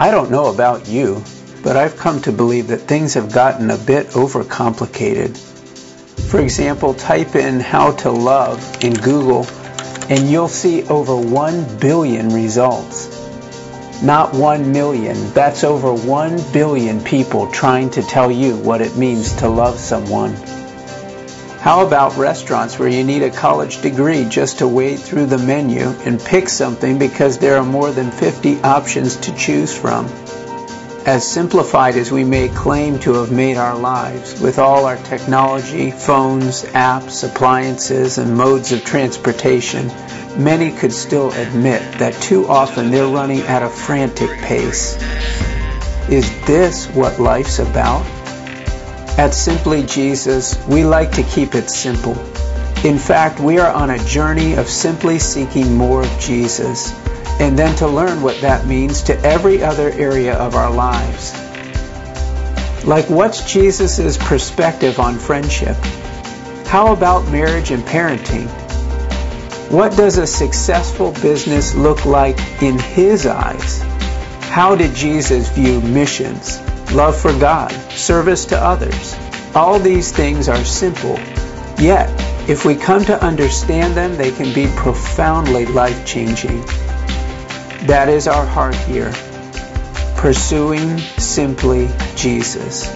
I don't know about you, but I've come to believe that things have gotten a bit overcomplicated. For example, type in how to love in Google and you'll see over 1 billion results. Not 1 million, that's over 1 billion people trying to tell you what it means to love someone. How about restaurants where you need a college degree just to wade through the menu and pick something because there are more than 50 options to choose from? As simplified as we may claim to have made our lives, with all our technology, phones, apps, appliances, and modes of transportation, many could still admit that too often they're running at a frantic pace. Is this what life's about? At Simply Jesus, we like to keep it simple. In fact, we are on a journey of simply seeking more of Jesus and then to learn what that means to every other area of our lives. Like, what's Jesus' perspective on friendship? How about marriage and parenting? What does a successful business look like in His eyes? How did Jesus view missions? Love for God, service to others. All these things are simple, yet, if we come to understand them, they can be profoundly life changing. That is our heart here, pursuing simply Jesus.